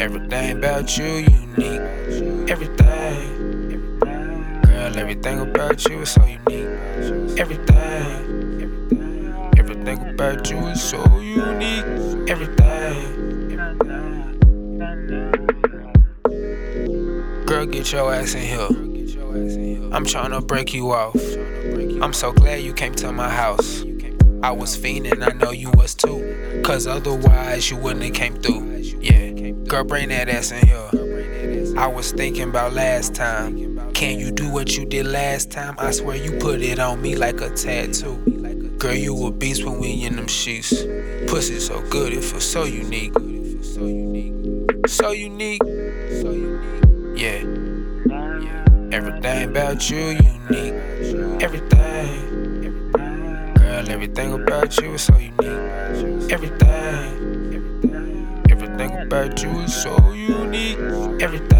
Everything about you unique. Everything. Girl, everything about you is so unique. Everything. Everything about you is so unique. Everything. Girl, get your ass in here. I'm tryna break you off. I'm so glad you came to my house. I was fiending, I know you was too. Cause otherwise you wouldn't have came through. Yeah, girl, bring that ass in here. I was thinking about last time. Can you do what you did last time? I swear you put it on me like a tattoo. Girl, you a beast when we in them sheets. Pussy so good, it feels so unique. So unique. Yeah. Everything about you unique. Everything. Girl, everything about you is so unique. Everything. About you is so unique. Everything.